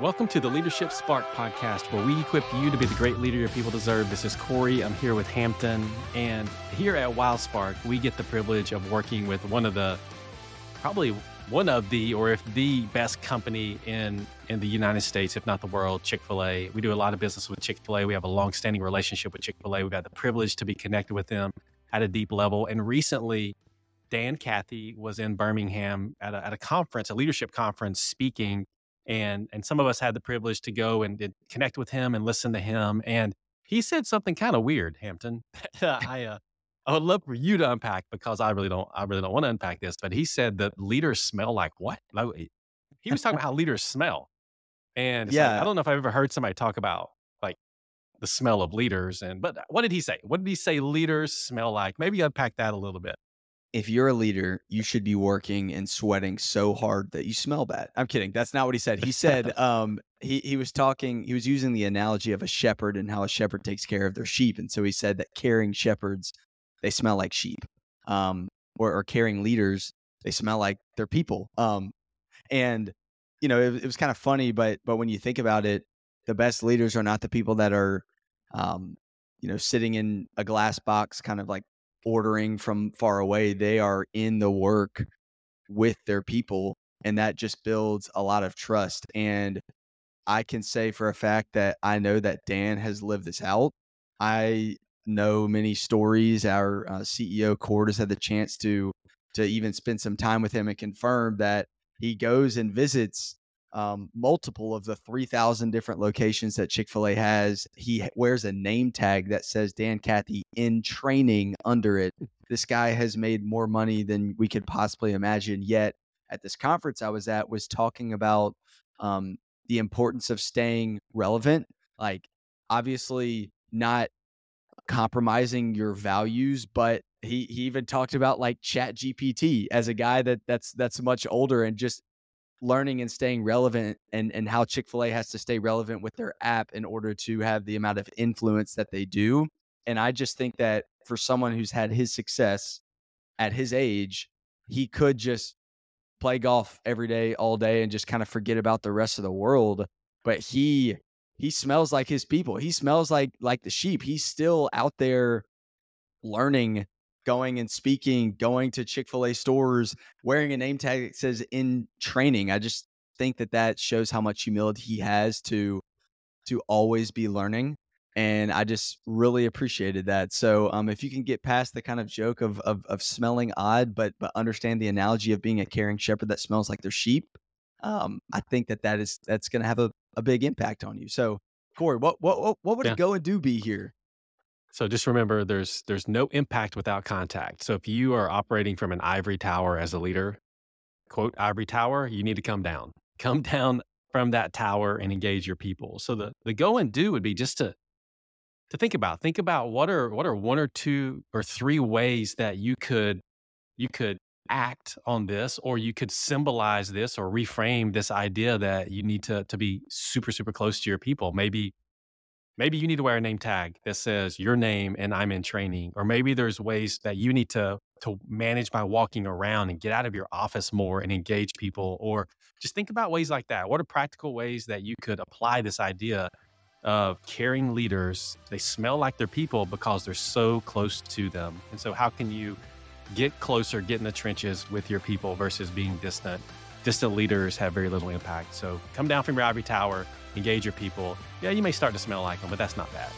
Welcome to the Leadership Spark podcast, where we equip you to be the great leader your people deserve. This is Corey. I'm here with Hampton. And here at Wild Spark, we get the privilege of working with one of the, probably one of the, or if the best company in, in the United States, if not the world, Chick fil A. We do a lot of business with Chick fil A. We have a long standing relationship with Chick fil A. We've had the privilege to be connected with them at a deep level. And recently, Dan Cathy was in Birmingham at a, at a conference, a leadership conference, speaking and and some of us had the privilege to go and, and connect with him and listen to him and he said something kind of weird hampton i uh, i would love for you to unpack because i really don't i really don't want to unpack this but he said that leaders smell like what? He was talking about how leaders smell and yeah like, i don't know if i've ever heard somebody talk about like the smell of leaders and but what did he say? What did he say leaders smell like? Maybe unpack that a little bit if you're a leader, you should be working and sweating so hard that you smell bad. I'm kidding. That's not what he said. He said um, he he was talking. He was using the analogy of a shepherd and how a shepherd takes care of their sheep. And so he said that caring shepherds they smell like sheep, um, or, or caring leaders they smell like their people. Um, and you know it, it was kind of funny, but but when you think about it, the best leaders are not the people that are, um, you know, sitting in a glass box, kind of like ordering from far away. They are in the work with their people, and that just builds a lot of trust. And I can say for a fact that I know that Dan has lived this out. I know many stories. Our uh, CEO Cord has had the chance to to even spend some time with him and confirm that he goes and visits um, multiple of the 3,000 different locations that Chick fil A has. He wears a name tag that says Dan Cathy in training under it. This guy has made more money than we could possibly imagine. Yet, at this conference I was at, was talking about um, the importance of staying relevant. Like, obviously, not compromising your values, but he he even talked about like Chat GPT as a guy that that's that's much older and just learning and staying relevant and and how Chick-fil-A has to stay relevant with their app in order to have the amount of influence that they do. And I just think that for someone who's had his success at his age, he could just play golf every day all day and just kind of forget about the rest of the world, but he he smells like his people. He smells like like the sheep. He's still out there learning going and speaking, going to Chick fil A stores, wearing a name tag that says in training. I just think that that shows how much humility he has to to always be learning and I just really appreciated that. So, um, if you can get past the kind of joke of, of of smelling odd, but but understand the analogy of being a caring shepherd that smells like their sheep, um, I think that that is that's going to have a, a big impact on you. So, Corey, what what what would yeah. it go and do be here? So just remember there's there's no impact without contact. So if you are operating from an ivory tower as a leader, quote ivory tower, you need to come down. Come down from that tower and engage your people. So the the go and do would be just to to think about. Think about what are what are one or two or three ways that you could you could act on this or you could symbolize this or reframe this idea that you need to to be super super close to your people. Maybe maybe you need to wear a name tag that says your name and I'm in training. Or maybe there's ways that you need to to manage by walking around and get out of your office more and engage people. Or just think about ways like that. What are practical ways that you could apply this idea of caring leaders? They smell like their people because they're so close to them. And so how can you get closer, get in the trenches with your people versus being distant? Distant leaders have very little impact. So come down from your ivory tower engage your people. Yeah, you may start to smell like them, but that's not bad.